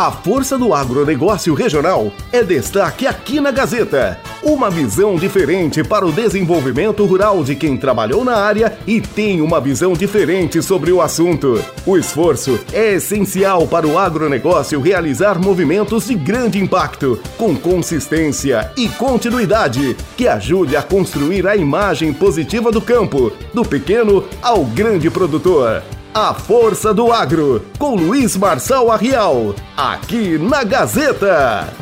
A força do agronegócio regional é destaque aqui na Gazeta. Uma visão diferente para o desenvolvimento rural de quem trabalhou na área e tem uma visão diferente sobre o assunto. O esforço é essencial para o agronegócio realizar movimentos de grande impacto, com consistência e continuidade, que ajude a construir a imagem positiva do campo, do pequeno ao grande produtor. A Força do Agro, com Luiz Marçal Arrial, aqui na Gazeta.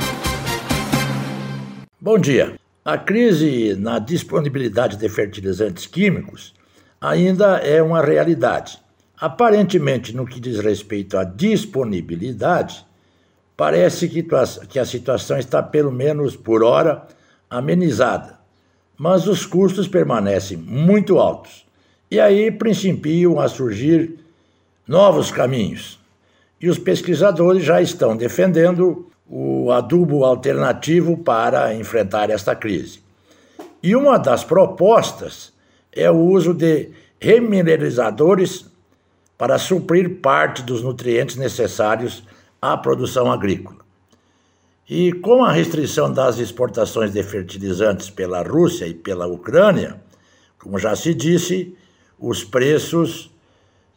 Bom dia. A crise na disponibilidade de fertilizantes químicos ainda é uma realidade. Aparentemente, no que diz respeito à disponibilidade, parece que a situação está, pelo menos por hora, amenizada, mas os custos permanecem muito altos e aí principiam a surgir novos caminhos. E os pesquisadores já estão defendendo o adubo alternativo para enfrentar esta crise. E uma das propostas é o uso de remineralizadores para suprir parte dos nutrientes necessários à produção agrícola. E com a restrição das exportações de fertilizantes pela Rússia e pela Ucrânia, como já se disse, os preços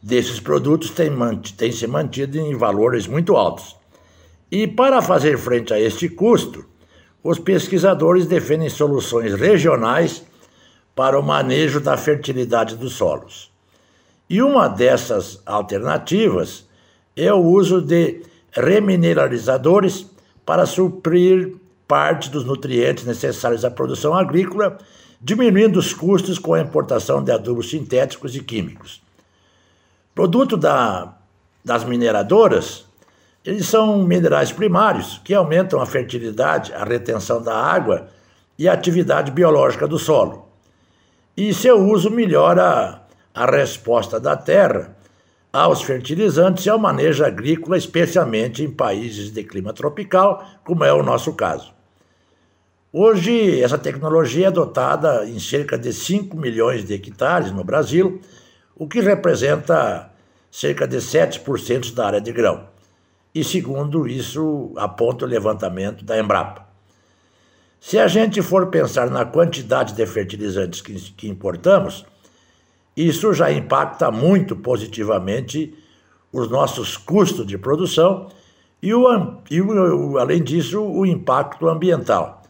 desses produtos têm, têm se mantido em valores muito altos. E para fazer frente a este custo, os pesquisadores defendem soluções regionais para o manejo da fertilidade dos solos. E uma dessas alternativas é o uso de remineralizadores para suprir parte dos nutrientes necessários à produção agrícola diminuindo os custos com a importação de adubos sintéticos e químicos. Produto da, das mineradoras, eles são minerais primários que aumentam a fertilidade, a retenção da água e a atividade biológica do solo. E seu uso melhora a resposta da terra aos fertilizantes e ao manejo agrícola, especialmente em países de clima tropical, como é o nosso caso. Hoje, essa tecnologia é adotada em cerca de 5 milhões de hectares no Brasil, o que representa cerca de 7% da área de grão. E segundo isso aponta o levantamento da Embrapa. Se a gente for pensar na quantidade de fertilizantes que, que importamos, isso já impacta muito positivamente os nossos custos de produção e, o, e o, além disso, o impacto ambiental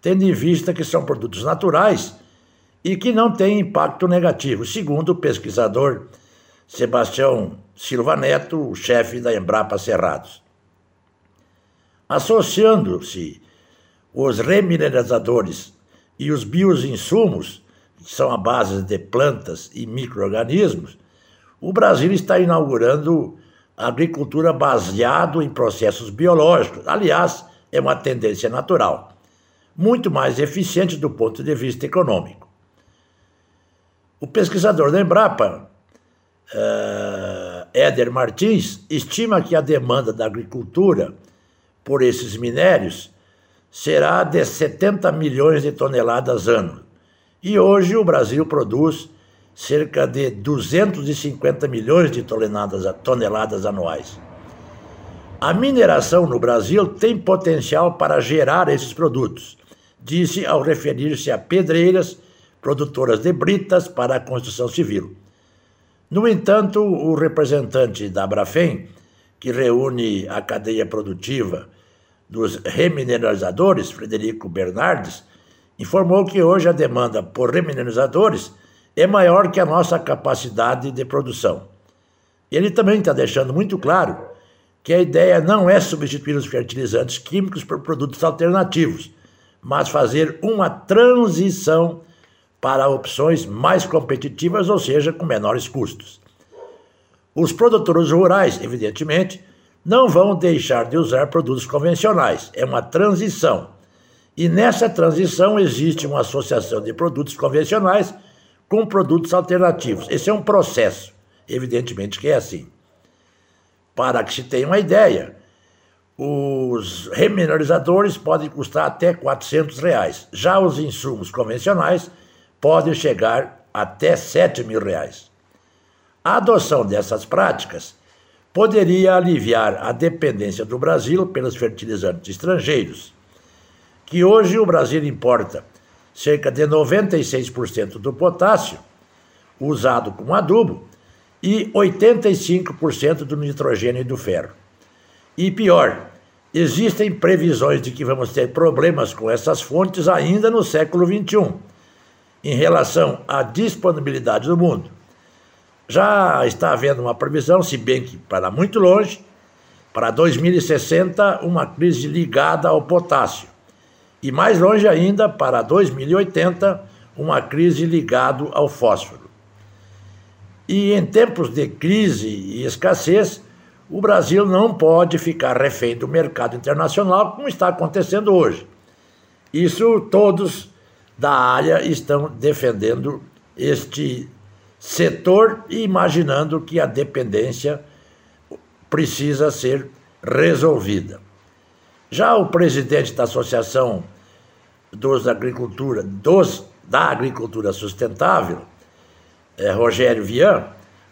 tendo em vista que são produtos naturais e que não têm impacto negativo, segundo o pesquisador Sebastião Silva Neto, chefe da Embrapa Cerrados. Associando-se os remineralizadores e os bioinsumos, que são a base de plantas e micro-organismos, o Brasil está inaugurando a agricultura baseada em processos biológicos. Aliás, é uma tendência natural muito mais eficiente do ponto de vista econômico. O pesquisador da Embrapa, uh, Éder Martins, estima que a demanda da agricultura por esses minérios será de 70 milhões de toneladas ano. E hoje o Brasil produz cerca de 250 milhões de toneladas, toneladas anuais. A mineração no Brasil tem potencial para gerar esses produtos, disse ao referir-se a pedreiras, produtoras de britas para a construção civil. No entanto, o representante da Abrafem, que reúne a cadeia produtiva dos remineralizadores, Frederico Bernardes, informou que hoje a demanda por remineralizadores é maior que a nossa capacidade de produção. Ele também está deixando muito claro que a ideia não é substituir os fertilizantes químicos por produtos alternativos, mas fazer uma transição para opções mais competitivas, ou seja, com menores custos. Os produtores rurais, evidentemente, não vão deixar de usar produtos convencionais, é uma transição. E nessa transição existe uma associação de produtos convencionais com produtos alternativos. Esse é um processo, evidentemente que é assim. Para que se tenha uma ideia, os remineralizadores podem custar até 400 reais. Já os insumos convencionais podem chegar até 7 mil reais. A adoção dessas práticas poderia aliviar a dependência do Brasil pelos fertilizantes estrangeiros, que hoje o Brasil importa cerca de 96% do potássio usado como adubo e 85% do nitrogênio e do ferro. E pior, existem previsões de que vamos ter problemas com essas fontes ainda no século XXI, em relação à disponibilidade do mundo. Já está havendo uma previsão, se bem que para muito longe, para 2060, uma crise ligada ao potássio. E mais longe ainda, para 2080, uma crise ligada ao fósforo. E em tempos de crise e escassez, o Brasil não pode ficar refém do mercado internacional, como está acontecendo hoje. Isso todos da área estão defendendo este setor e imaginando que a dependência precisa ser resolvida. Já o presidente da Associação dos Agricultura, dos, da Agricultura Sustentável, é, Rogério Vian,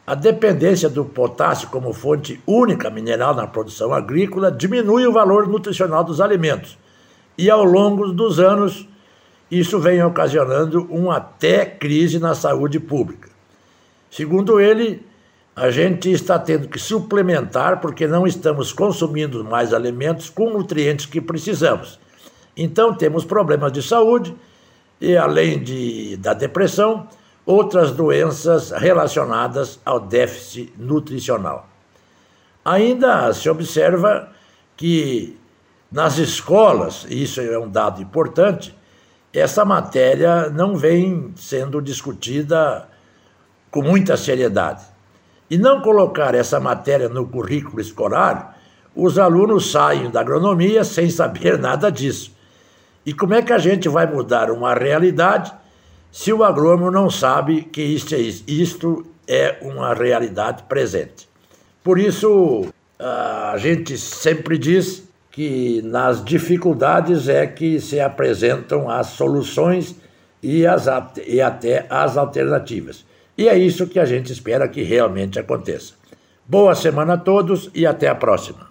a dependência do potássio como fonte única mineral na produção agrícola diminui o valor nutricional dos alimentos. E ao longo dos anos, isso vem ocasionando uma até crise na saúde pública. Segundo ele, a gente está tendo que suplementar porque não estamos consumindo mais alimentos com nutrientes que precisamos. Então temos problemas de saúde e além de, da depressão, outras doenças relacionadas ao déficit nutricional. Ainda se observa que nas escolas, isso é um dado importante, essa matéria não vem sendo discutida com muita seriedade. E não colocar essa matéria no currículo escolar, os alunos saem da agronomia sem saber nada disso. E como é que a gente vai mudar uma realidade se o agrônomo não sabe que isto é, isto é uma realidade presente. Por isso, a gente sempre diz que nas dificuldades é que se apresentam as soluções e, as, e até as alternativas. E é isso que a gente espera que realmente aconteça. Boa semana a todos e até a próxima.